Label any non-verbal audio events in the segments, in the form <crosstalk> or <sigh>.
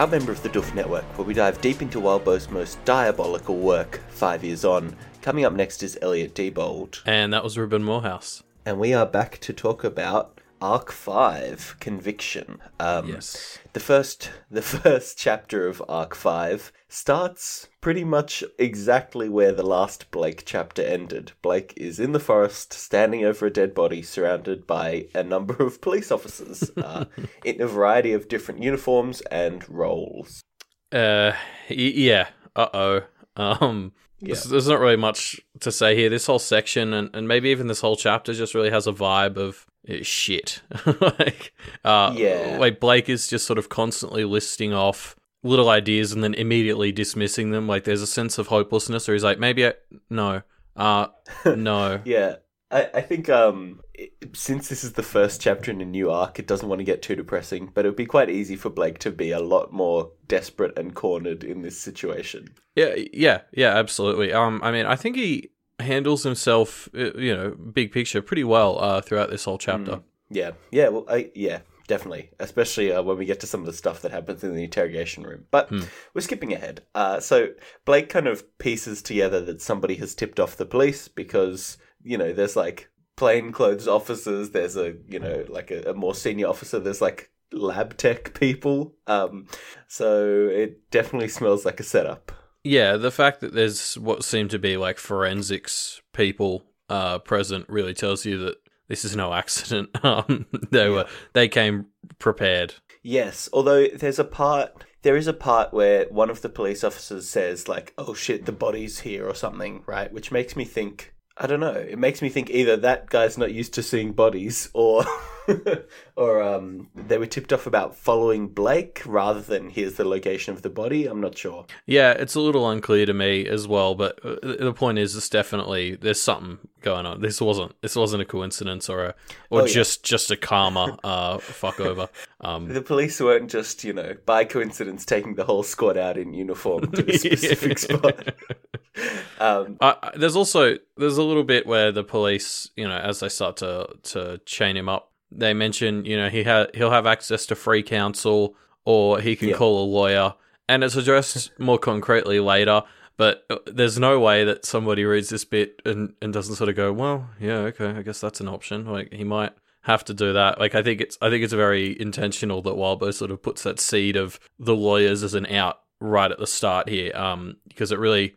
proud member of the Doof Network, where we dive deep into Wildbow's most diabolical work, five years on. Coming up next is Elliot Diebold, And that was Ruben Morehouse. and we are back to talk about Arc Five, Conviction. Um, Yes. The first, <laughs> the first chapter of Arc Five starts pretty much exactly where the last Blake chapter ended. Blake is in the forest, standing over a dead body, surrounded by a number of police officers <laughs> uh, in a variety of different uniforms and roles. Uh, y- yeah. Uh oh. Um, there's, there's not really much to say here. This whole section and, and maybe even this whole chapter just really has a vibe of uh, shit. <laughs> like, uh, Yeah. Like Blake is just sort of constantly listing off little ideas and then immediately dismissing them. Like there's a sense of hopelessness, or he's like, maybe I, no, uh, no. <laughs> Yeah, I, I think um, it, since this is the first chapter in a new arc, it doesn't want to get too depressing, but it would be quite easy for Blake to be a lot more desperate and cornered in this situation. Yeah, yeah, yeah, absolutely. Um, I mean, I think he handles himself, uh, you know, big picture, pretty well uh, throughout this whole chapter. Yeah, yeah, well, I, yeah, definitely, especially uh, when we get to some of the stuff that happens in the interrogation room. But we're skipping ahead. Uh, so Blake kind of pieces together that somebody has tipped off the police because you know there's like plainclothes officers. There's a you know like a, a more senior officer. There's like lab tech people. Um, so it definitely smells like a setup. Yeah, the fact that there's what seem to be like forensics people uh, present really tells you that this is no accident. <laughs> Um, they were they came prepared. Yes, although there's a part, there is a part where one of the police officers says like, "Oh shit, the body's here" or something, right? Which makes me think, I don't know, it makes me think either that guy's not used to seeing bodies, or, <laughs> <laughs> or um, they were tipped off about following Blake rather than here's the location of the body. I'm not sure. Yeah, it's a little unclear to me as well, but uh, the point is, it's definitely there's something going on. This wasn't this wasn't a coincidence or a or Oh, yeah. just just a karma <laughs> uh, fuck over. Um, The police weren't just, you know, by coincidence taking the whole squad out in uniform to a <laughs> specific spot. Um, I- there's also there's a little bit where the police, you know, as they start to to chain him up, they mention, you know, he ha- he'll have access to free counsel or he can Yeah. call a lawyer, and it's addressed <laughs> more concretely later. But uh, there's no way that somebody reads this bit and, and doesn't sort of go, well, yeah, okay, I guess that's an option. Like he might have to do that. Like I think it's I think it's very intentional that Wildbow sort of puts that seed of the lawyers as an out right at the start here, um, because it really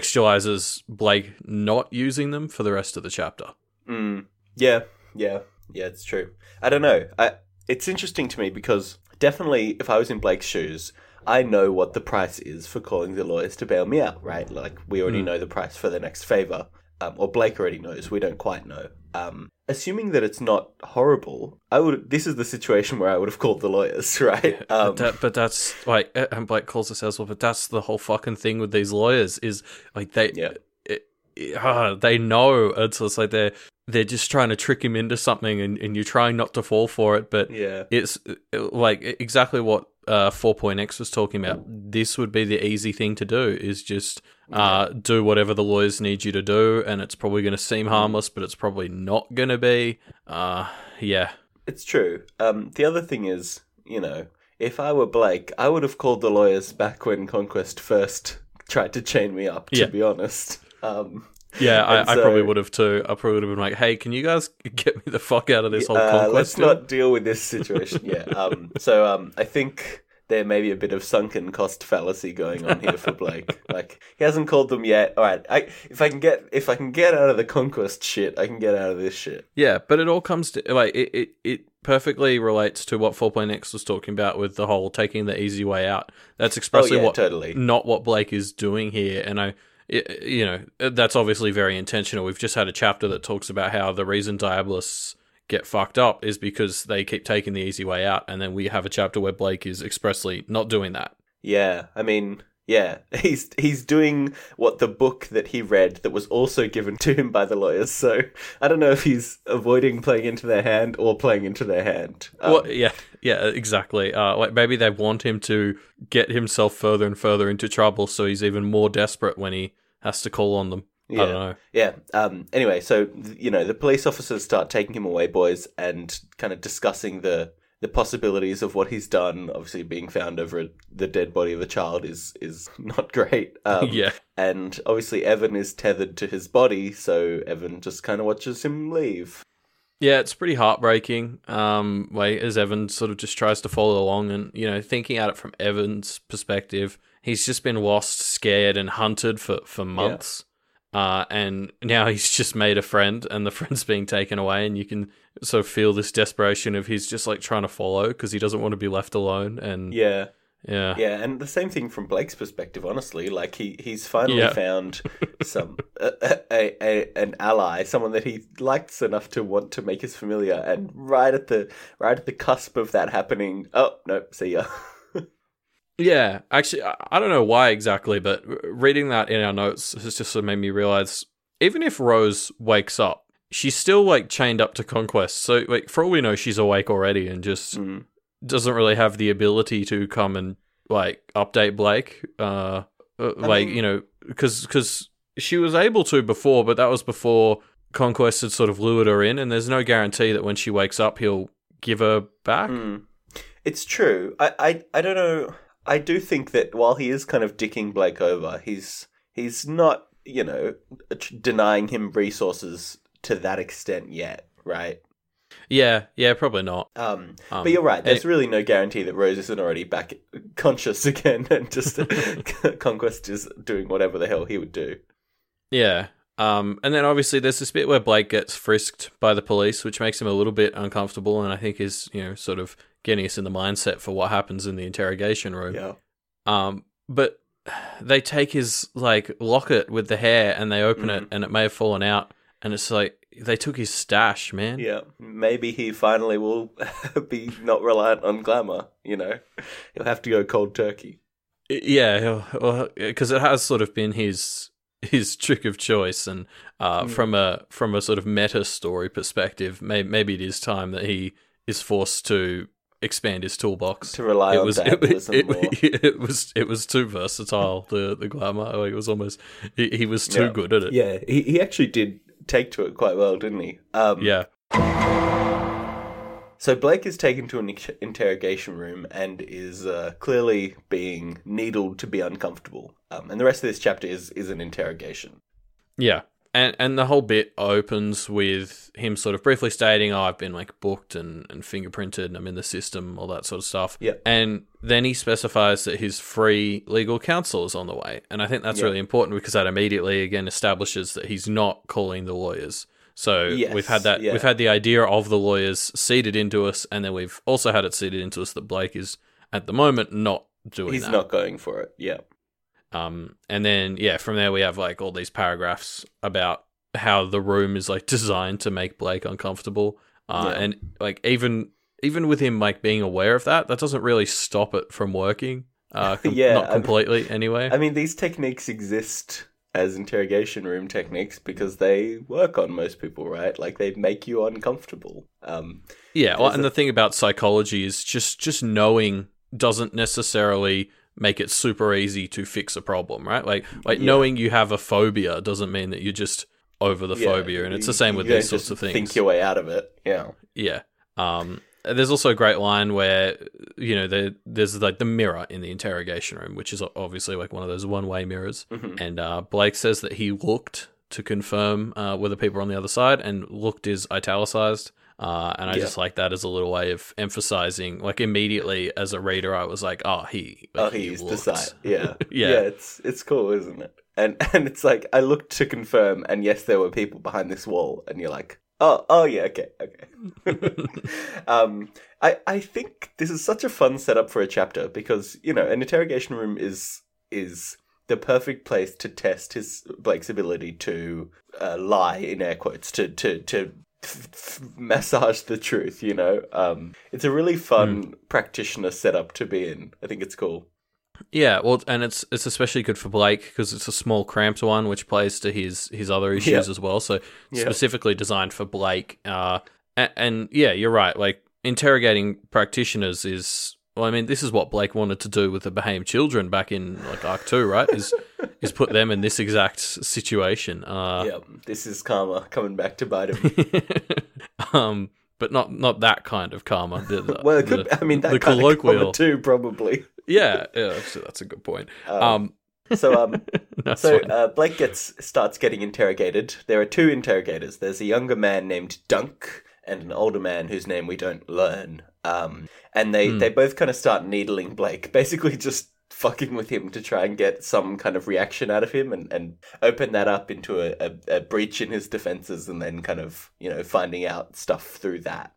contextualizes Blake not using them for the rest of the chapter. Mm, yeah, yeah, yeah. It's true. I don't know. I, it's interesting to me because definitely, if I was in Blake's shoes, I know what the price is for calling the lawyers to bail me out. Right? Like we already know the price for the next favor, um, or Blake already knows. We don't quite know. Um, assuming that it's not horrible, I would. This is the situation where I would have called the lawyers. <laughs> Right? Um, but, that, but that's like, uh, and Blake calls as well. But that's the whole fucking thing with these lawyers is like they, Yeah. it, it- ah, they know. It's, it's like they're they're just trying to trick him into something, and, and you're trying not to fall for it. But yeah. it's uh, like exactly what uh, 4.x was talking about. This would be the easy thing to do is just uh, do whatever the lawyers need you to do, and it's probably going to seem harmless, but it's probably not going to be. Uh, yeah. It's true. Um, the other thing is, you know, if I were Blake, I would have called the lawyers back when Conquest first <laughs> tried to chain me up. To Yeah. be honest, um, Yeah, I, I probably would have too. I probably would have been like, "Hey, can you guys <laughs> get me the fuck out of this whole uh, conquest?" let's deal?" not deal with this situation. yeah. <laughs> Um, so um, I think there may be a bit of sunken cost fallacy going on here for Blake. <laughs> like he hasn't called them yet. All right. I, if I can get if I can get out of the Conquest shit, I can get out of this shit. Yeah, but it all comes to like it, it, it perfectly relates to what 4.x was talking about with the whole taking the easy way out. That's expressly Oh, yeah, what totally. not what Blake is doing here, and I. you know that's obviously very intentional. We've just had a chapter that talks about how the reason Diabolists get fucked up is because they keep taking the easy way out, and then we have a chapter where Blake is expressly not doing that. Yeah, I mean, yeah, <laughs> he's he's doing what the book that he read that was also given to him by the lawyers. So I don't know if he's avoiding playing into their hand or playing into their hand. Um, Well, yeah, yeah, exactly. Uh, like maybe they want him to get himself further and further into trouble, so he's even more desperate when he has to call on them. Yeah. I don't know. Yeah. Um, anyway, so you know the police officers start taking him away, boys, and kind of discussing the the possibilities of what he's done. Obviously, being found over the dead body of a child is is not great. <laughs> Um, yeah. and obviously Evan is tethered to his body, so Evan just kind of watches him leave. Yeah, it's pretty heartbreaking. Um, way as Evan sort of just tries to follow along, and you know, thinking at it from Evan's perspective, he's just been lost, scared, and hunted for for months. Uh, and now <laughs> he's just made a friend, and the friend's being taken away, and you can sort of feel this desperation of he's just like trying to follow because he doesn't want to be left alone. And Yeah, yeah, yeah, and the same thing from Blake's perspective. Honestly, like he he's finally Yeah. found <laughs> some a, a, a an ally, someone that he likes enough to want to make his familiar, and right at the right at the cusp of that happening, oh no, see ya. <laughs> Yeah, actually, I don't know why exactly, but reading that in our notes has just sort of made me realize even if Rose wakes up, she's still like chained up to Conquest. So, like, for all we know, she's awake already and just Mm. doesn't really have the ability to come and like update Blake. Uh, uh, like mean- you know, because because she was able to before, but that was before Conquest had sort of lured her in, and there's no guarantee that when she wakes up, he'll give her back. Mm. It's true. I, I I don't know. I do think that while he is kind of dicking Blake over, he's he's not you know denying him resources to that extent yet, right? Yeah, yeah, probably not. Um, Um, but you're right. There's really no guarantee that Rose isn't already back conscious <laughs> again, and just <laughs> <laughs> Conquest is doing whatever the hell he would do. Yeah. Um, and then obviously there's this bit where Blake gets frisked by the police, which makes him a little bit uncomfortable, and I think is you know sort of getting us in the mindset for what happens in the interrogation room. Yeah, Um, but they take his like locket with the hair and they open it, and it may have fallen out, and it's like they took his stash, man. yeah. Maybe he finally will <laughs> be not reliant on glamour. You know, he'll have to go cold turkey. Yeah, because it has sort of been his his trick of choice, and uh, Mm. from a from a sort of meta story perspective, may, maybe it is time that he is forced to expand his toolbox. To rely it on was <laughs> it, it, more. <laughs> it was it was too versatile. The the glamour, like, it was almost he, he was too Yeah. good at it. Yeah, he, he actually did take to it quite well, didn't he? Um, yeah, So Blake is taken to an interrogation room and is uh, clearly being needled to be uncomfortable. Um, and the rest of this chapter is is an interrogation. yeah. And and the whole bit opens with him sort of briefly stating, "Oh, I've been like booked and, and fingerprinted, and I'm in the system, all that sort of stuff." Yeah. And then he specifies that his free legal counsel is on the way. And I think that's Yeah. really important because that immediately again establishes that he's not calling the lawyers. So Yes, we've had that yeah. we've had the idea of the lawyers seeded into us and then we've also had it seeded into us that Blake is at the moment not doing He's that. not going for it. Yeah. Um, and then yeah, from there we have like all these paragraphs about how the room is like <laughs> designed to make Blake uncomfortable. Uh, Yeah. and like even even with him like being aware of that, that doesn't really stop it from working. Uh, <laughs> com- Yeah, not completely anyway. I mean, these techniques exist as interrogation room techniques because they work on most people, right? Like they make you uncomfortable. Um, yeah, well, and a- the thing about psychology is just just knowing doesn't necessarily make it super easy to fix a problem, right? Like like Yeah. knowing you have a phobia doesn't mean that you're just over the yeah, phobia, and it's the same with these sorts of things. Think your way out of it. Yeah. Yeah. Um, there's also a great line where you know there, there's like the mirror in the interrogation room, which is obviously like one of those one-way mirrors, Mhm. and uh, Blake says that he looked to confirm uh, whether people are on the other side, and looked is italicized. Uh, and I Yeah. just like that as a little way of emphasizing, like immediately as a reader, I was like, "Oh, he, Oh, he he's the looked." side. Yeah. <laughs> Yeah. Yeah. It's it's cool, isn't it? And <laughs> and it's like I looked to confirm, and yes, there were people behind this wall, and you're like, oh, oh yeah, okay, okay. <laughs> um, I I think this is such a fun setup for a chapter because you know an interrogation room is is the perfect place to test his Blake's ability to uh, lie in air quotes to to to <laughs> massage the truth. You know, um, it's a really fun practitioner setup to be in. I think it's cool. Yeah, well, and it's it's especially good for Blake because it's a small, cramped one, which plays to his his other issues Yeah. as well. So Yeah. specifically designed for Blake. Uh, and, and yeah, you're right. Like interrogating practitioners is. Well, I mean, this is what Blake wanted to do with the Behaim children back in like Arc Two, right? Is <laughs> is put them in this exact situation. Uh, yeah, this is karma coming back to bite him. <laughs> um, but not not that kind of karma. The, the, well, it could, the- I mean, that the kind colloquial. of too, probably. yeah, yeah, actually, that's a good point. Um, Um, So, um, <laughs> so uh, Blake gets starts getting interrogated. There are two interrogators. There's a younger man named Dunk and an older man whose name we don't learn. Um, and they Hmm. they both kind of start needling Blake, <laughs> basically just fucking with him to try and get some kind of reaction out of him and, and open that up into a, a, a breach in his defenses and then kind of you know finding out stuff through that.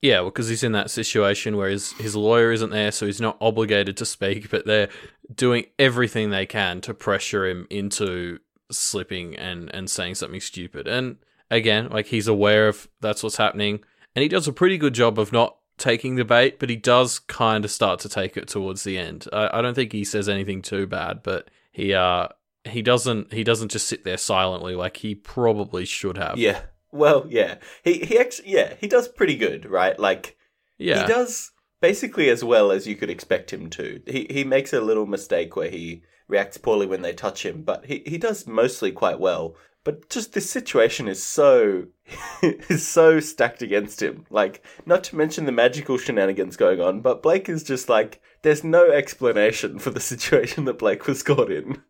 Yeah, well, because he's in that situation where his, his lawyer isn't there, so he's not obligated to speak, but they're doing everything they can to pressure him into slipping and, and saying something stupid. And again, like he's aware of that's what's happening, and he does a pretty good job of not taking the bait, but he does kind of start to take it towards the end. I, I don't think he says anything too bad, but he uh he doesn't he doesn't just sit there silently like he probably should have. Yeah. Well, yeah. He he actually yeah, he does pretty good, right? Like yeah. He does basically as well as you could expect him to. He he makes a little mistake where he reacts poorly when they touch him, but he, he does mostly quite well. But just this situation is so <laughs> is so stacked against him. Like, not to mention the magical shenanigans going on, but Blake is just like there's no explanation for the <laughs> situation that Blake was caught in.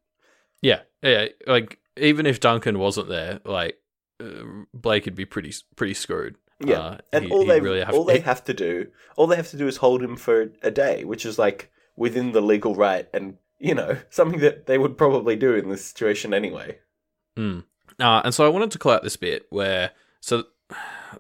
Yeah, yeah. Like even if Duncan wasn't there, like uh, Blake would be pretty pretty screwed. Yeah, Uh, and he- all they really have all to- they <laughs> have to do all they have to do is hold him for a day, which is like within the legal right, and you know something that they would probably do in this situation anyway. Mm. Uh, and so I wanted to call out this bit where so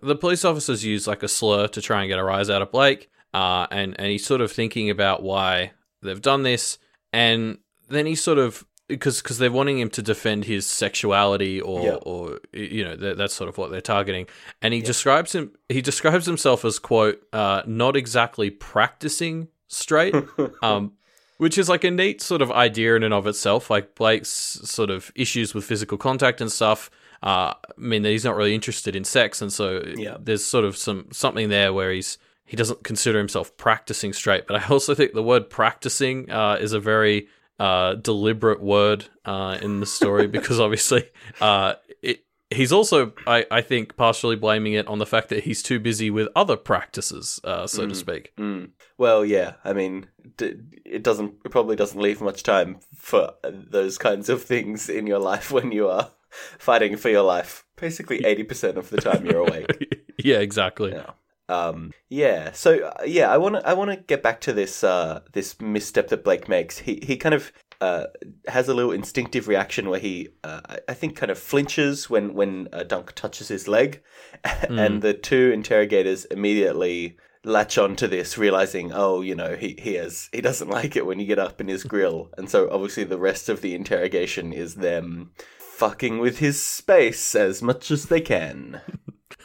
the police officers use like a slur to try and get a rise out of Blake, uh, and and he's sort of thinking about why they've done this, and then he sort of because because they're wanting him to defend his sexuality or Yeah. or you know that, that's sort of what they're targeting, and he describes him he describes himself as quote uh, not exactly practicing straight, <laughs> um, which is like a neat sort of idea in and of itself. Like Blake's sort of issues with physical contact and stuff uh, mean that he's not really interested in sex, and so Yeah. there's sort of some something there where he's he doesn't consider himself practicing straight. But I also think the word practicing uh, is a very uh, deliberate word uh, in the story <laughs> because obviously uh, it. He's also, I, I think, partially blaming it on the fact that he's too busy with other practices, uh, so to Mm. speak. Mm. Well, yeah. I mean, it doesn't. It probably doesn't leave much time for those kinds of things in your life <laughs> when you are fighting for your life. Basically, eighty percent of the time you're awake. <laughs> yeah, exactly. Yeah. Um, yeah. So uh, yeah, I want to I want to get back to this uh, this misstep that Blake makes. He he kind of uh, has a little instinctive reaction where he uh, I- think kind of flinches when when uh, Dunk touches his leg, <laughs> and the two interrogators immediately latch on to this, realizing oh you know he he has he doesn't like it when you get up in his grill, and so obviously the rest of the interrogation is them fucking with his space as much as they can.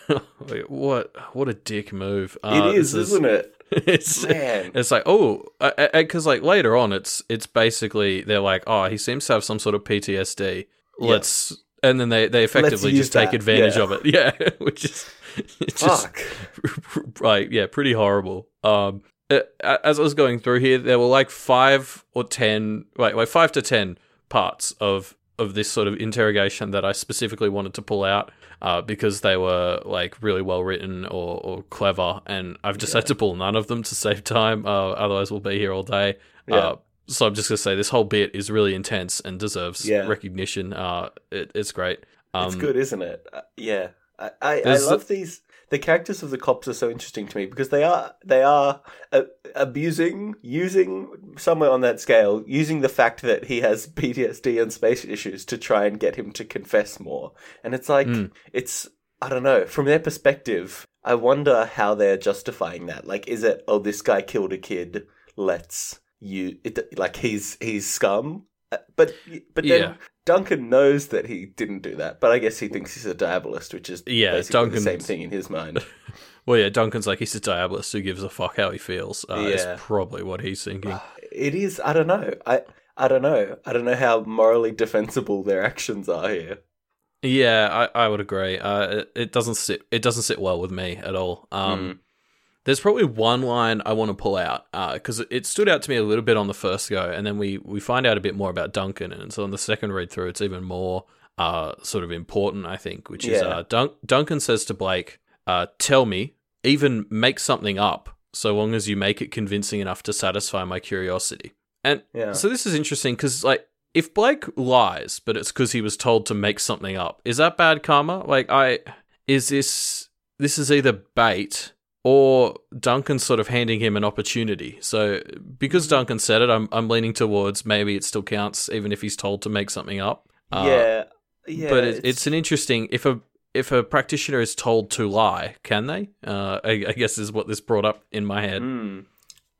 <laughs> Wait, what what a dick move! It Uh, is, this isn't it? <laughs> It's Man. it's like oh, because like later on, it's it's basically they're like oh he seems to have some sort of PTSD. Let's and then they they effectively just take that, advantage yeah. of it. <laughs> Yeah, which is <laughs> it's just Fuck. right. Yeah, pretty horrible. Um, uh, as I was going through here, there were like five or ten, like like five to ten parts of of this sort of interrogation that I specifically wanted to pull out uh, because they were like really well written or, or clever, and I've just had to pull none of them to save time. Uh, otherwise, we'll be here all day. Yeah. Uh, so I'm just gonna say this whole bit is really intense and deserves Yeah. recognition. Uh, it, it's great. Um, it's good, isn't it? Uh, yeah, I, I, I love these. The characters of the cops are so interesting to me because they are they are uh, abusing, using somewhere on that scale, using the fact that he has <laughs> PTSD and space issues to try and get him to confess more. And it's like Mm. it's I don't know from their perspective. I wonder how they're justifying that. Like, is it oh this guy killed a kid? Let's you it, like he's he's scum. Uh, But but then Yeah. Duncan knows that he didn't do that, but I guess he thinks he's a diabolist, which is Yeah, basically the same thing in his mind. <laughs> Well, yeah, Duncan's like he's a diabolist who gives a fuck how he feels. Uh, Yeah. Is probably what he's thinking. <sighs> it is. I don't know. I I don't know. I don't know how morally defensible their actions are here. Yeah, I, I would agree. Uh, it, it doesn't sit it doesn't sit well with me at all. Um, There's probably one line I want to pull out because it stood out to me a little bit on the first go, and then we we find out a bit more about Duncan, and so on the second read through, it's even more uh, sort of important, I think. Which is Yeah. uh, Dun- Duncan says to Blake, uh, "Tell me, even make something up so long as you make it convincing enough to satisfy my curiosity. And Yeah. so this is interesting because, like, if Blake lies, but it's because he was told to make something up, is that bad karma? Like, I is this this is either bait or Duncan sort of handing him an opportunity. So because Duncan said it, I'm I'm leaning towards maybe it still counts even if he's told to make something up. Uh, yeah, yeah. but it, it's, an interesting if a if a practitioner is told to lie, can they? Uh, I, I guess is what this brought up in my head. Hmm.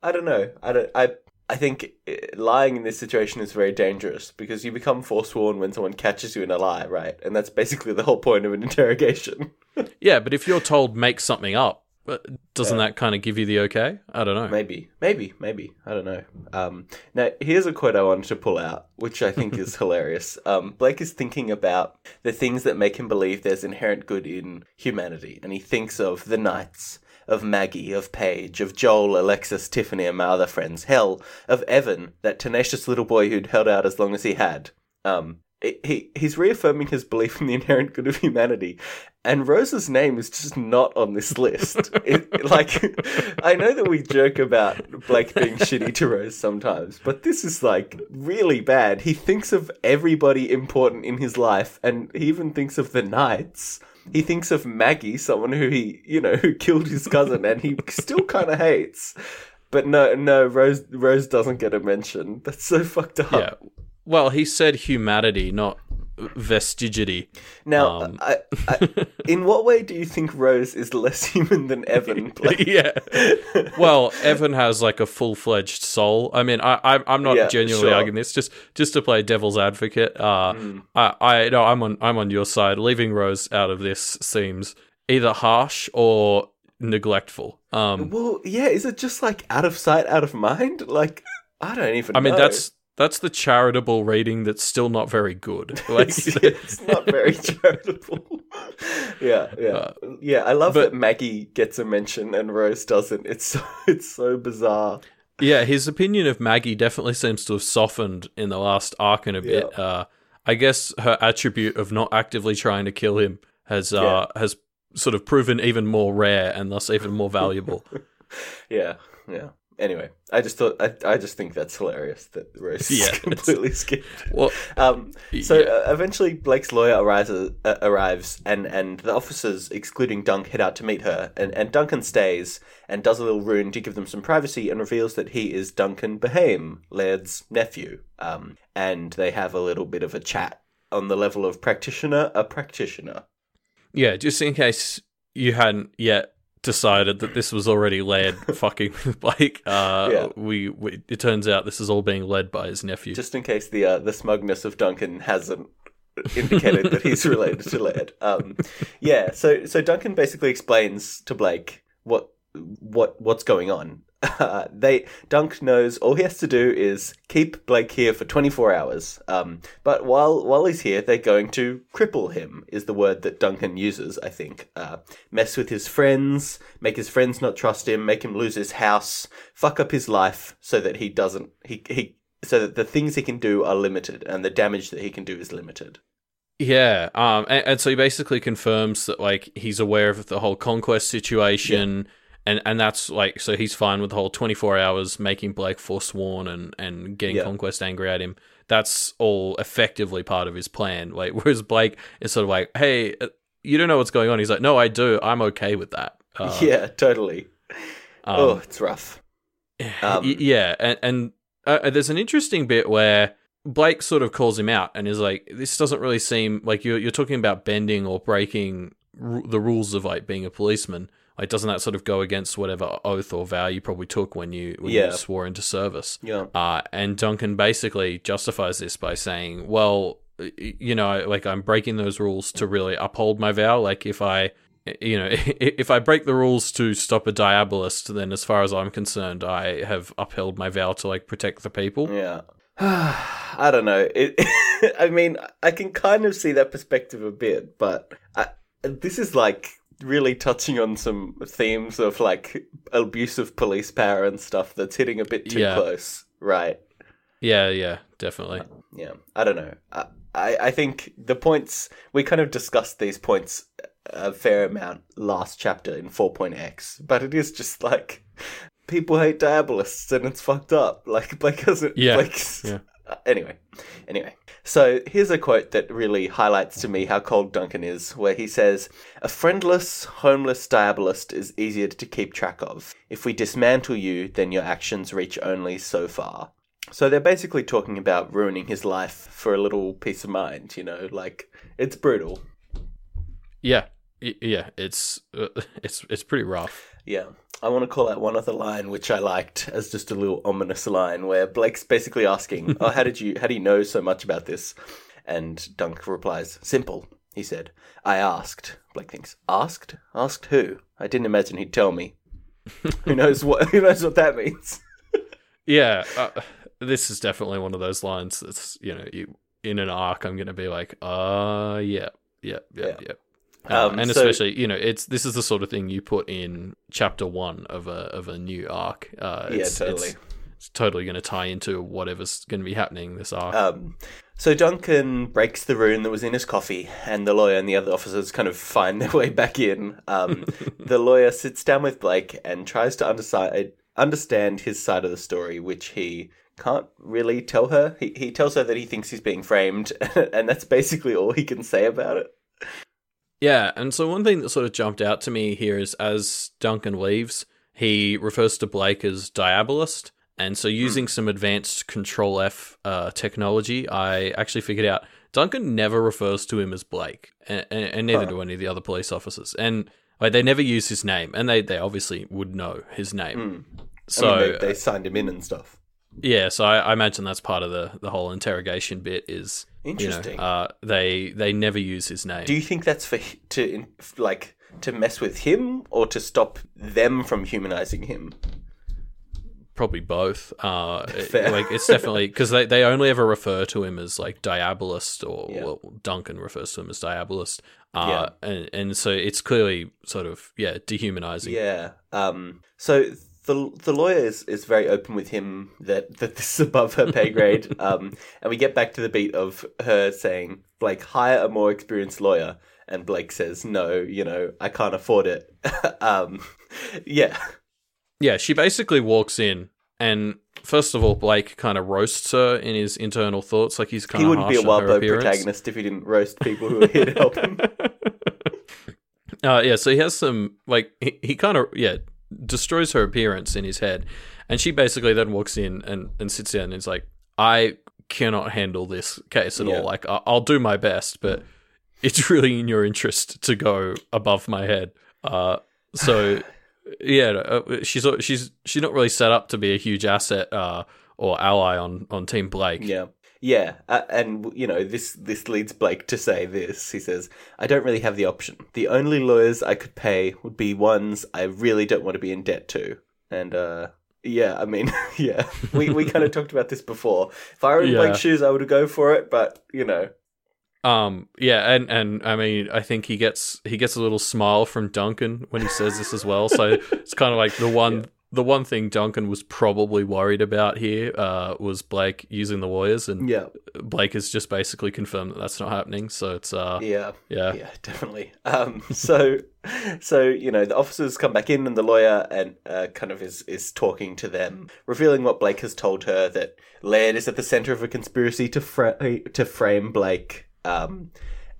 I don't know. I don't. I. I think uh, lying in this situation is very dangerous because you become forsworn when someone catches you in a lie, right? And that's basically the whole point of an interrogation. <laughs> Yeah, but if you're told make something up, uh, doesn't that kind of give you the okay? I don't know. Maybe, maybe, maybe. I don't know. Um, now, here's a quote I wanted to pull out, which I think is <laughs> hilarious. Um, Blake is thinking about the things that make him believe there's inherent good in humanity, and he thinks of the knights, of Maggie, of Paige, of Joel, Alexis, Tiffany, and my other friends. Hell, of Evan, that tenacious little boy who'd held out as long as he had. Um, he he's reaffirming his belief in the inherent good of humanity, and Rose's name is just not on this list. <laughs> It, like, I know that we joke about Blake being shitty to Rose sometimes, but this is like really bad. He thinks of everybody important in his life, and he even thinks of the knights. He thinks of Maggie, someone who he, you know, who killed his cousin, and he still kind of hates. But no, no, Rose, Rose doesn't get a mention. That's so fucked up. Yeah. Well, he said humanity, not vestigity. Now, Um. I, I, <laughs> in what way do you think Rose is less <laughs> human than Evan? <laughs> Yeah. Well, Evan has like a full fledged soul. I mean, I, I I'm not Yeah, genuinely sure. arguing this. Just just to play devil's advocate. Uh, Mm. I I no, I'm on I'm on your side. Leaving Rose out of this seems either harsh or neglectful. Um, well, yeah, is it just like out of sight, out of mind? Like, I don't even. I mean, know. that's that's the charitable reading that's still not very good. <laughs> Like, it's, it's not very <laughs> charitable. yeah, yeah, yeah. I love Uh, but- that Maggie gets a mention and Rose doesn't. It's so <laughs> it's so bizarre. Yeah, his opinion of Maggie definitely seems to have softened in the last arc and a bit. Uh, I guess her attribute of not actively trying to kill him has uh, has sort of proven even more rare and thus even more valuable. Yeah, yeah. Anyway, I just thought I, I just think that's hilarious that Rose <laughs> Yeah, is <laughs> completely skipped. well, Um, so Yeah. uh, eventually, Blake's lawyer arrives, uh, arrives, and and the officers, excluding Dunk, head out to meet her. And, and Duncan stays and does a little rune to give them some privacy, and reveals that he is Duncan Behaim, Laird's nephew. Um, and they have a little bit of a chat on the level of practitioner, a practitioner. yeah, just in case you hadn't yet decided that this was already led <laughs> fucking <laughs> with Blake, uh, Yeah. we, we it turns out this is all being led by his nephew. Just in case the uh, the smugness of Duncan hasn't indicated that he's related to Laird. Um, yeah, so so Duncan basically explains to Blake what what what's going on. Uh, <laughs> they Dunk knows all he has to do is keep Blake here for 24 hours. Um, but while while he's here, they're going to cripple him. Is the word that Duncan uses? I think. Uh, mess with his friends, make his friends not trust him, make him lose his house, fuck up his life so that he doesn't he he so that the things he can do are limited and the damage that he can do is limited. Yeah, um, and, and so he basically confirms that like he's aware of the whole conquest situation, and and that's like so he's fine with the whole twenty four hours making Blake forsworn and and getting Yeah. conquest angry at him. That's all effectively part of his plan. Like <laughs> whereas Blake is sort of like, hey, uh, you don't know what's going on. He's like, no, I do. I'm okay with that. Uh, <laughs> yeah, totally. um, oh, it's rough. Um, yeah, and, and uh, there's an interesting bit where Blake sort of calls him out and is like, "This doesn't really seem like you're you're talking about bending or breaking ru- the rules of like being a policeman. Like, doesn't that sort of go against whatever oath or vow you probably took when you when Yeah. you swore into service?" Yeah. Uh, and Duncan basically justifies this by saying, "Well, you know, like I'm breaking those rules to really uphold my vow. Like if I." You know, <laughs> if I break the rules to stop a diabolist, then as far as I'm concerned, I have upheld my vow to like protect the people. Yeah. <sighs> I don't know. It, <laughs> I mean, I can kind of see that perspective a bit, but I, this is like really touching on some themes of like abusive police power and stuff that's hitting a bit too Yeah. close, right? Yeah, yeah, definitely. Yeah, I don't know. I, I, I think the points we kind of discussed these points a fair amount last chapter in 4.x, but it is just like people hate diabolists and it's fucked up. Like <laughs> Blake hasn't. Yeah. Blake's, Yeah. Uh, <laughs> anyway, anyway. So here's a quote that really highlights to me how cold Duncan is, where he says, "A friendless, homeless diabolist is easier to keep track of. If we dismantle you, then your actions reach only so far." So they're basically talking about ruining his life for a little peace of mind. You know, like it's brutal. Yeah, yeah. It's uh, <laughs> it's it's pretty rough. Yeah. I want to call out one other line which I liked as just a little ominous line where Blake's basically asking, "Oh, how did you how do you know so much about this?" And Dunk replies, "Simple." He said, "I asked." Blake thinks, "Asked? Asked who? I didn't imagine he'd tell me." <laughs> who knows what who knows what that means? Yeah, uh, this is definitely one of those lines that's you know you in an arc. I'm going to be like, uh, yeah, yeah, yeah, Yeah. yeah. Um, and so- especially, you know, it's this is the sort of thing you put in chapter one of a of a new arc. Uh, Yeah, it's, totally. It's, it's totally going to tie into whatever's going to be happening this arc. Um, so Duncan breaks the rune that was in his coffee, and the lawyer and the other officers kind of find their way back in. Um, <laughs> the lawyer sits down with Blake and tries to underside, understand his side of the story, which he can't really tell her. He, he tells her that he thinks he's being framed, <laughs> and that's basically all he can say about it. Yeah, and so one thing that sort of jumped out to me here is as Duncan leaves, he refers to Blake as Diabolist. And so using some advanced Control F uh, technology, I actually figured out Duncan never refers to him as Blake, and, and, and neither Huh. do any of the other police officers. And like, they never use his name, and they, they obviously would know his name. Mm. So I mean, they, they signed him in and stuff. yeah, so I, I imagine that's part of the, the whole interrogation bit is you know Interesting. uh, they they never use his name. Do you think that's for to like to mess with him or to stop them from humanizing him? Probably both. Uh, it- Fair. like it's definitely <laughs> because they, they only ever refer to him as like Diabolist, or Yeah. well, Duncan refers to him as Diabolist. Uh, and and so it's clearly sort of yeah dehumanizing. Yeah. Um. So the the lawyer is, is very open with him that, that this is above her pay <laughs> grade. um. And we get back to the beat of her saying, Blake, hire a more experienced lawyer. And Blake says, No, you know, I can't afford it. <laughs> um. Yeah. Yeah, she basically walks in and. First of all, Blake kind of roasts her in his internal thoughts, like he's kind of He of wouldn't be a harsh on her Wildbow appearance. protagonist if he didn't roast people who are here to help him. <laughs> uh, yeah, so he has some like he, he kind of yeah destroys her appearance in his head, and she basically then walks in and and sits down and is like, I cannot handle this case at Yeah. all. Like I, I'll do my best, but it's really in your interest to go above my head. Uh, so <sighs> yeah, uh, she's she's she's not really set up to be a huge asset uh, or ally on on Team Blake. Yeah. Yeah, uh, and you know this this leads Blake to say this. He says, "I don't really have the option. The only lawyers I could pay would be ones I really don't want to be in debt to." And uh yeah, I mean, <laughs> yeah, we we kind of talked about this before. If I were in Yeah. Blake's shoes, I would go for it, but you know, Um. Yeah, and and I mean, I think he gets he gets a little smile from Duncan when he says this as well. So it's kind of like the one the one thing Duncan was probably worried about here uh, was Blake using the lawyers, and yeah, Blake has just basically confirmed that that's not happening. So it's uh yeah. yeah Yeah, <laughs> definitely. Um, so, so you know, the officers come back in, and the lawyer and uh, kind of is is talking to them, revealing what Blake has told her that Laird is at the center of a conspiracy to fra- to frame Blake. Um,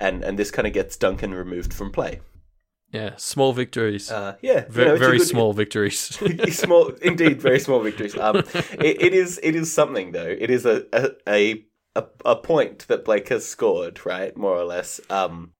and and this kind of gets Duncan removed from play. Yeah small victories, Uh, yeah, you very know, very good- small victories. <laughs> small, indeed, very small victories. Um, <laughs> it, it is it is something though. It is a a, a a point that Blake has scored, right? More or less. Um,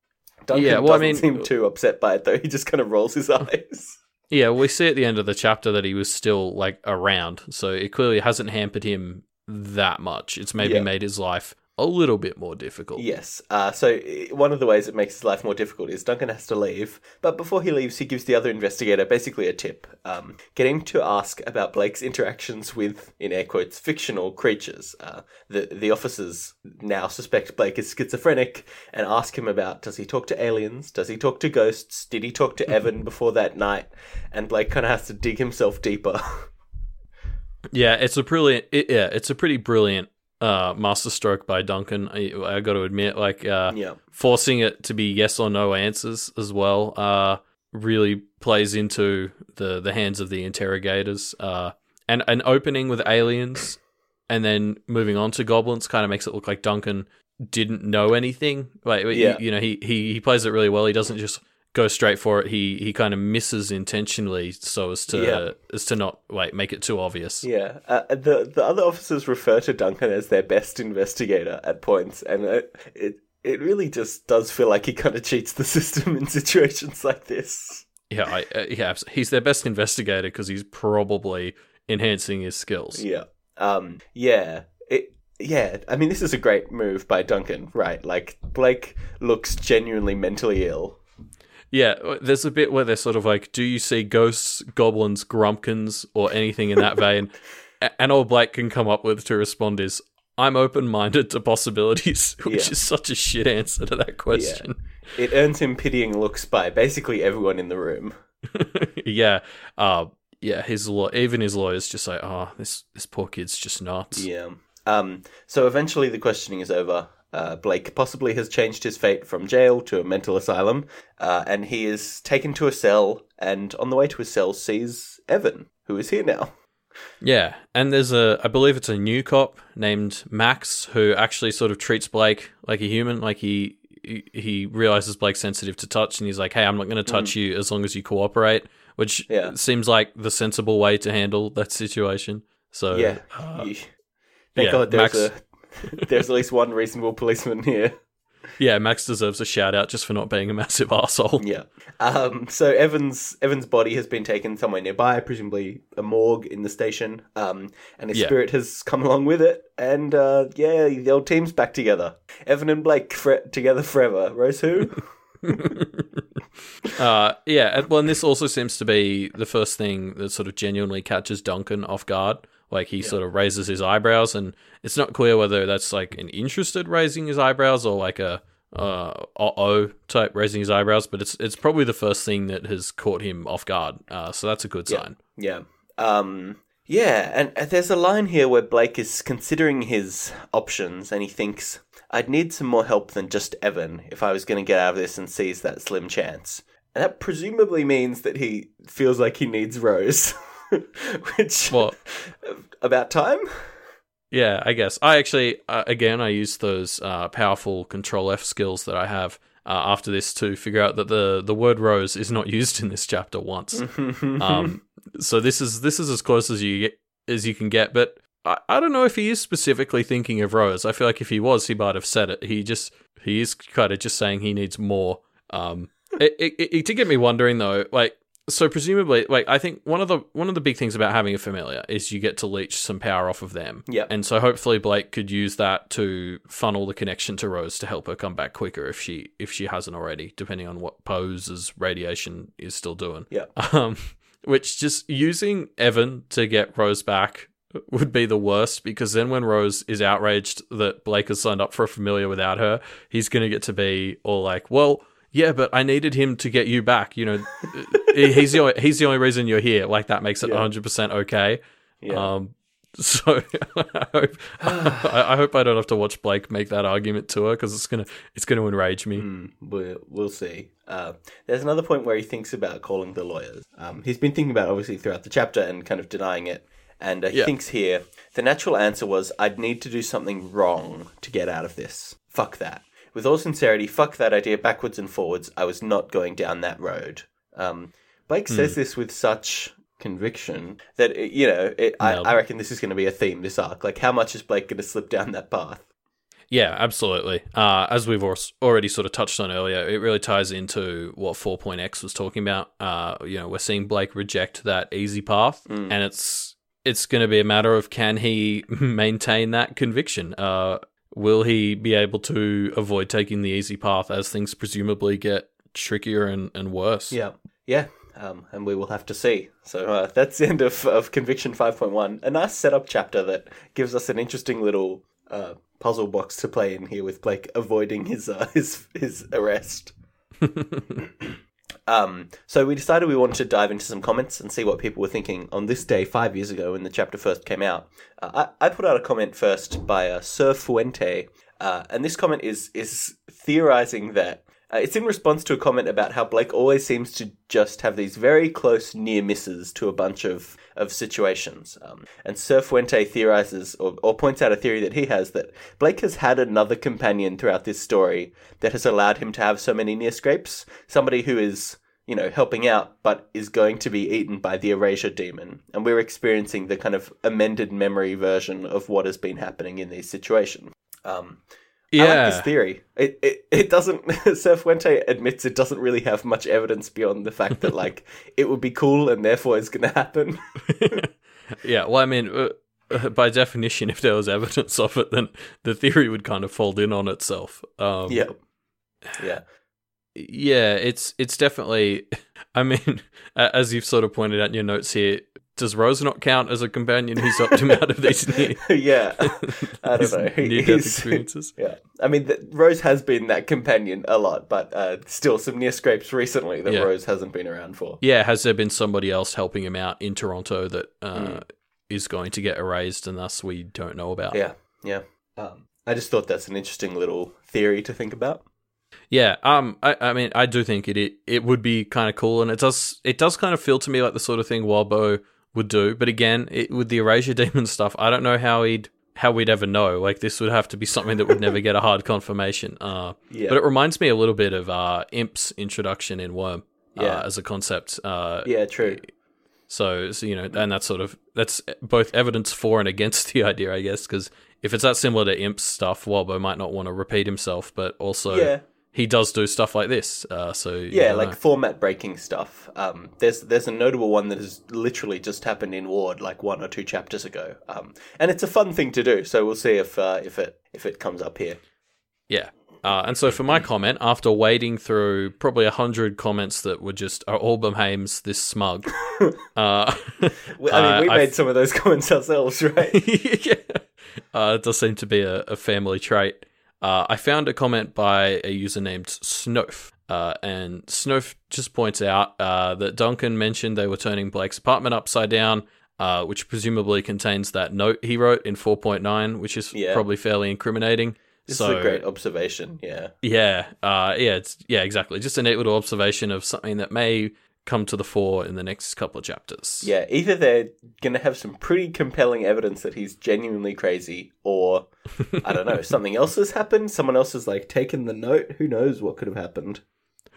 Duncan Yeah, well, I doesn't mean- seem too upset by it though. He just kind of rolls his eyes. Yeah, we see at the end of the chapter that he was still like around, so it clearly hasn't hampered him that much. It's maybe Yeah. made his life a little bit more difficult. Yes. Uh, so one of the ways it makes his life more difficult is Duncan has to leave, but before he leaves, he gives the other investigator basically a tip, um, getting to ask about Blake's interactions with, in air quotes, fictional creatures. Uh, the the officers now suspect Blake is schizophrenic and ask him about does he talk to aliens? Does he talk to ghosts? Did he talk to <laughs> Evan before that night? And Blake kind of has to dig himself deeper. <laughs> Yeah, it's a brilliant. It, yeah, it's a pretty brilliant uh, masterstroke by Duncan. I, I got to admit, like uh, Yeah. forcing it to be yes or no answers as well uh, really plays into the the hands of the interrogators. Uh, and an opening with aliens and then moving on to goblins kind of makes it look like Duncan didn't know anything. Like Yeah. you know, he, he he plays it really well. He doesn't just go straight for it. He he kind of misses intentionally so as to Yeah. as to not like make it too obvious. Yeah, uh, the the other officers refer to Duncan as their best investigator at points, and it it, it really just does feel like he kind of cheats the <laughs> system in situations like this. Yeah, I, uh, yeah, he's their best investigator because he's probably enhancing his skills. Yeah, um, yeah, it. Yeah, I mean, this is a great move by Duncan, right? Like, Blake looks genuinely mentally ill. Yeah, uh, there's a bit where they're sort of like, "Do you see ghosts, goblins, grumpkins, or anything in that vein?" <laughs> And all Blake can come up with to respond is, "I'm open-minded to possibilities," <laughs> which Yeah. is such a shit answer to that question. It earns him pitying looks by basically everyone in the room. <laughs> Yeah, uh, yeah. His law, even his lawyers, just like, "Oh, this this poor kid's just nuts." Yeah. Um, so eventually the questioning is over. Uh, Blake possibly has changed his fate from jail to a mental asylum, uh, and he is taken to a cell, and on the way to his cell sees Evan, who is here now. Yeah, and there's a, I believe it's a new cop named Max who actually sort of treats Blake like a human. Like he he, he realizes Blake's sensitive to touch, and he's like, "Hey, I'm not going to touch you as long as you cooperate," which Yeah. seems like the sensible way to handle that situation. So yeah. uh, Thank yeah, God there's, Max- a, <laughs> there's at least one reasonable policeman here. yeah, Max deserves a shout out just for not being a massive asshole. Yeah. Um, so Evan's Evan's body has been taken somewhere nearby, presumably a morgue in the station. Um, and his Yeah. spirit has come along with it. And uh, yeah, the old team's back together. Evan and Blake together forever. Rose who? <laughs> Uh, yeah, well, and this also seems to be the first thing that sort of genuinely catches Duncan off guard. Like he sort of raises his eyebrows, and it's not clear whether that's like an interested raising his eyebrows or like a uh oh type raising his eyebrows. But it's it's probably the first thing that has caught him off guard. Uh, so that's a good sign. Yeah. Um, yeah, and, and there's a line here where Blake is considering his options and he thinks, I'd need some more help than just Evan if I was going to get out of this and seize that slim chance. And that presumably means that he feels like he needs Rose. <laughs> <laughs> Which, Well, about time? Yeah, I guess. I actually, uh, again, I use those uh, powerful Control F skills that I have uh, after this to figure out that the the word rose is not <laughs> used in this chapter once. um, <laughs> so this is this is as close as you get as you can get. But I, I don't know if he is specifically thinking of Rose. I feel like if he was, he might have said it. He just he is kind of just saying he needs more. Um, it, it, it, it did get me wondering though, like so presumably like i think one of the one of the big things about having a familiar is you get to leech some power off of them Yep. and so hopefully blake could use that to funnel the connection to rose to help her come back quicker if she if she hasn't already depending on what pose's radiation is still doing Yeah. <laughs> um which just using evan to get rose back would be the worst because then when Rose is outraged that Blake has signed up for a familiar without her, he's going to get to be all like, "Well, yeah, but I needed him to get you back. You know, <laughs> he's the only, he's the only reason you're here. Like that makes it Yeah. 100% okay." Yeah. Um, so <laughs> I hope I, I hope I don't have to watch Blake make that argument to her because it's gonna it's gonna enrage me. Hmm, we'll, we'll see. Uh, there's another point where he thinks about calling the lawyers. Um, he's been thinking about it obviously throughout the chapter and kind of denying it. And uh, he Yeah. thinks here the natural answer was I'd need to do something wrong to get out of this. Fuck that. With all sincerity, fuck that idea backwards and forwards. I was not going down that road. Um, Blake Hmm. says this with such conviction that it, you know it, I, I reckon this is going to be a theme this arc. Like, how much is Blake going to slip down that path? Yeah, absolutely. Uh, as we've already sort of touched on earlier, it really ties into what 4.x was talking about. Uh, you know, we're seeing Blake reject that easy path, and it's it's going to be a matter of can he <laughs> maintain that conviction? Uh, will he be able to avoid taking the easy path as things presumably get trickier and, and worse? Yeah, yeah, um, and we will have to see. So uh, that's the end of, of Conviction 5.1. A nice setup chapter that gives us an interesting little uh, puzzle box to play in here with Blake avoiding his uh, his his arrest. <laughs> Um, so we decided we wanted to dive into some comments and see what people were thinking on this day five years ago when the chapter first came out. Uh, I, I put out a comment first by uh, Sir Fuente, uh, and this comment is is theorizing that uh, it's in response to a comment about how Blake always seems to just have these very close near misses to a bunch of, of situations. Um, and Sir Fuente theorizes or, or points out a theory that he has that Blake has had another companion throughout this story that has allowed him to have so many near scrapes. Somebody who is you know, helping out, but is going to be eaten by the erasure demon. And we're experiencing the kind of amended memory version of what has been happening in these situations. Um, I like this theory. It it, it doesn't. <laughs> Sir Fuente admits it doesn't really have much evidence beyond the fact that like <laughs> it would be cool and therefore it's going to happen. <laughs> yeah, well, I mean, uh, by definition, if there was evidence of it, then the theory would kind of fold in on itself. Um, yeah, yeah, yeah. It's it's definitely. I mean, as you've sort of pointed out in your notes here, does Rose not count as a companion who's opted him out of these near, <laughs> yeah, <laughs> I don't know. near death experiences? <laughs> Yeah, I mean, the, Rose has been that companion a lot, but uh, still some near scrapes recently that Yeah. Rose hasn't been around for. Yeah, has there been somebody else helping him out in Toronto that uh, is Mm. going to get erased and thus we don't know about? Yeah, yeah. Um, I just thought that's an interesting little theory to think about. Yeah, um, I, I mean, I do think it, it it would be kind of cool, and it does it does kind of feel to me like the sort of thing Wildbow would do. But again, it, with the erasure <laughs> demon stuff, I don't know how he'd how we'd ever know. Like this would have to be something that would never get a hard <laughs> confirmation. Uh, Yeah, but it reminds me a little bit of uh, Imp's introduction in Worm. Yeah. Uh, as a concept, uh, yeah, true. so, so you know, and that's sort of that's both evidence for and against <laughs> the idea, I guess, because if it's that similar to Imp's stuff, Wildbow might not want to repeat himself, but also Yeah, he does do stuff like this. Uh, so yeah, like know. format breaking stuff. Um, there's there's a notable one that has literally just happened in Ward like one or two chapters ago. Um, and it's a fun thing to do. So we'll see if uh, if it if it comes up here. yeah. Uh, and so for my comment, after wading through probably a hundred comments that were just are all Behaims this smug, <laughs> uh, I mean, we made some of those <laughs> comments ourselves, right? <laughs> yeah. Uh, it does seem to be a, a family trait. Uh, I found a comment by a user named Snoof. Uh, and Snoof just points out uh, that Duncan mentioned they were turning Blake's apartment upside down, uh, which presumably contains that note he wrote in 4.9, which is Yeah. probably fairly incriminating. This so, is a great observation. Yeah, yeah, uh, yeah, it's yeah, exactly. Just a neat little observation of something that may come to the fore in the next couple of chapters. yeah. Either they're gonna have some pretty compelling evidence that he's genuinely crazy, or I don't know, <laughs> something else has happened. Someone else has like taken the note. Who knows what could have happened?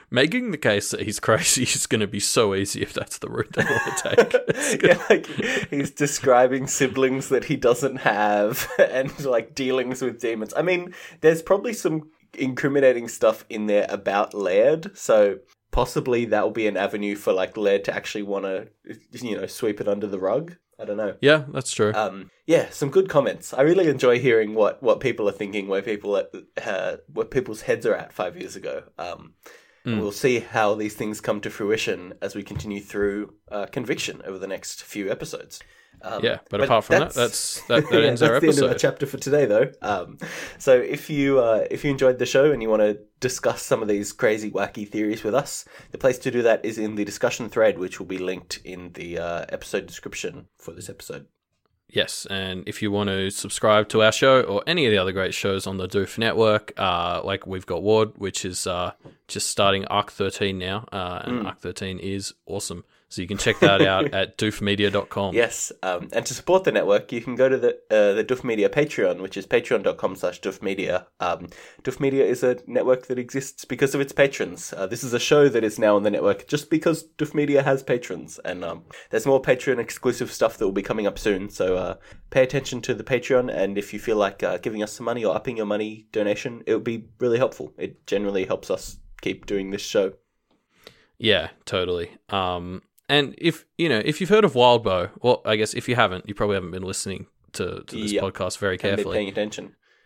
Making the case that he's <laughs> crazy is going to be so easy if that's the route they want to take. <laughs> Gonna- yeah, like he's describing siblings that he doesn't have and like dealings with demons. I mean, there's probably some incriminating stuff in there about Laird, so possibly that will be an avenue for like Laird to actually want to, you know, sweep it under the rug. I don't know. yeah, that's true. Um, yeah, some good comments. I really enjoy hearing what, what people are thinking, where people at, uh, where people's heads are at five years ago. Um, Mm. we'll see how these things come to fruition as we continue through uh, conviction over the next few episodes. Um, yeah, but, apart from that, that's <laughs> that, that yeah, ends that's our the end of our chapter for today, though. Um, so if you uh, if you enjoyed the show and you want to discuss some of these crazy, wacky theories with us, the place to do that is in the discussion thread, which will be linked in the uh, episode description for this episode. Yes, and if you want to subscribe to our show or any of the other great shows on the Doof Network, uh, like we've got Ward, which is uh, just starting Arc 13 now, uh, and Mm. Arc 13 is awesome. So you can check that out <laughs> at doofmedia.com. Yes, um, and to support the network, you can go to the uh, the Doof Media Patreon, which is patreon.com slash Doof Media. Um, Doof Media is a network that exists because of its patrons. Uh, this is a show that is now on the network just because Doof Media has patrons, and um, there's more Patreon exclusive stuff that will be coming up soon. So uh, pay attention to the Patreon, and if you feel like uh, giving us some money or upping your money donation, it would be really helpful. It generally helps us keep doing this show. Yeah, totally. Um, and if you know if you've heard of Wildbow, well, I guess if you haven't, you probably haven't been listening to, to this Yep. podcast very carefully. paying attention. <laughs>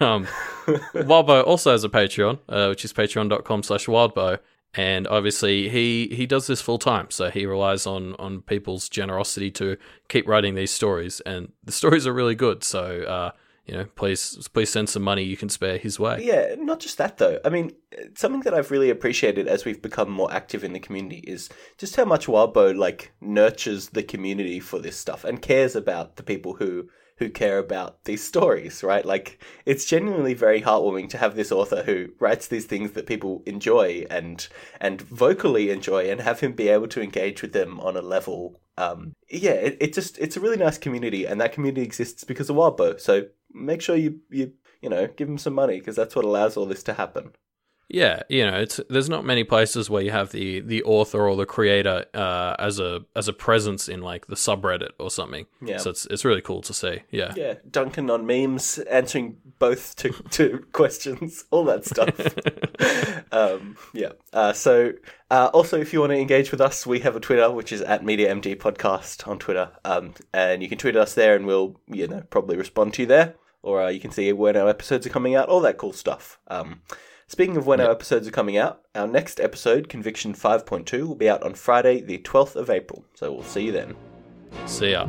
um, <laughs> Wildbow also has a Patreon, uh, which is patreon.com slash wildbow. And obviously he, he does this full time, so he relies on, on people's generosity to keep writing these stories. And the stories are really good, so uh, you know, please please send some money you can spare his way. Yeah, not just that though. I mean, something that I've really appreciated as we've become more active in the community is just how much Wildbow like nurtures the community for this stuff and cares about the people who who care about these stories, right? Like it's genuinely very heartwarming to have this author who writes these things that people enjoy and and vocally enjoy and have him be able to engage with them on a level um, yeah, it, it just it's a really nice community, and that community exists because of Wildbow. So make sure you you you know give them some money because that's what allows all this to happen. Yeah, you know, it's there's not many places where you have the the author or the creator uh, as a as a presence in like the subreddit or something. Yeah. So it's it's really cool to see. Yeah. Yeah, Duncan on memes, answering both to, <laughs> to questions, all that stuff. <laughs> um, yeah. Uh, so uh, also, if you want to engage with us, we have a Twitter, which is at MediaMD Podcast on Twitter, um, and you can tweet us there, and we'll you know probably respond to you there, or uh, you can see when our episodes are coming out, all that cool stuff. Um, Speaking of when our episodes are coming out, our next episode, Conviction 5.2, will be out on Friday, the 12th of April. So we'll see you then. See ya.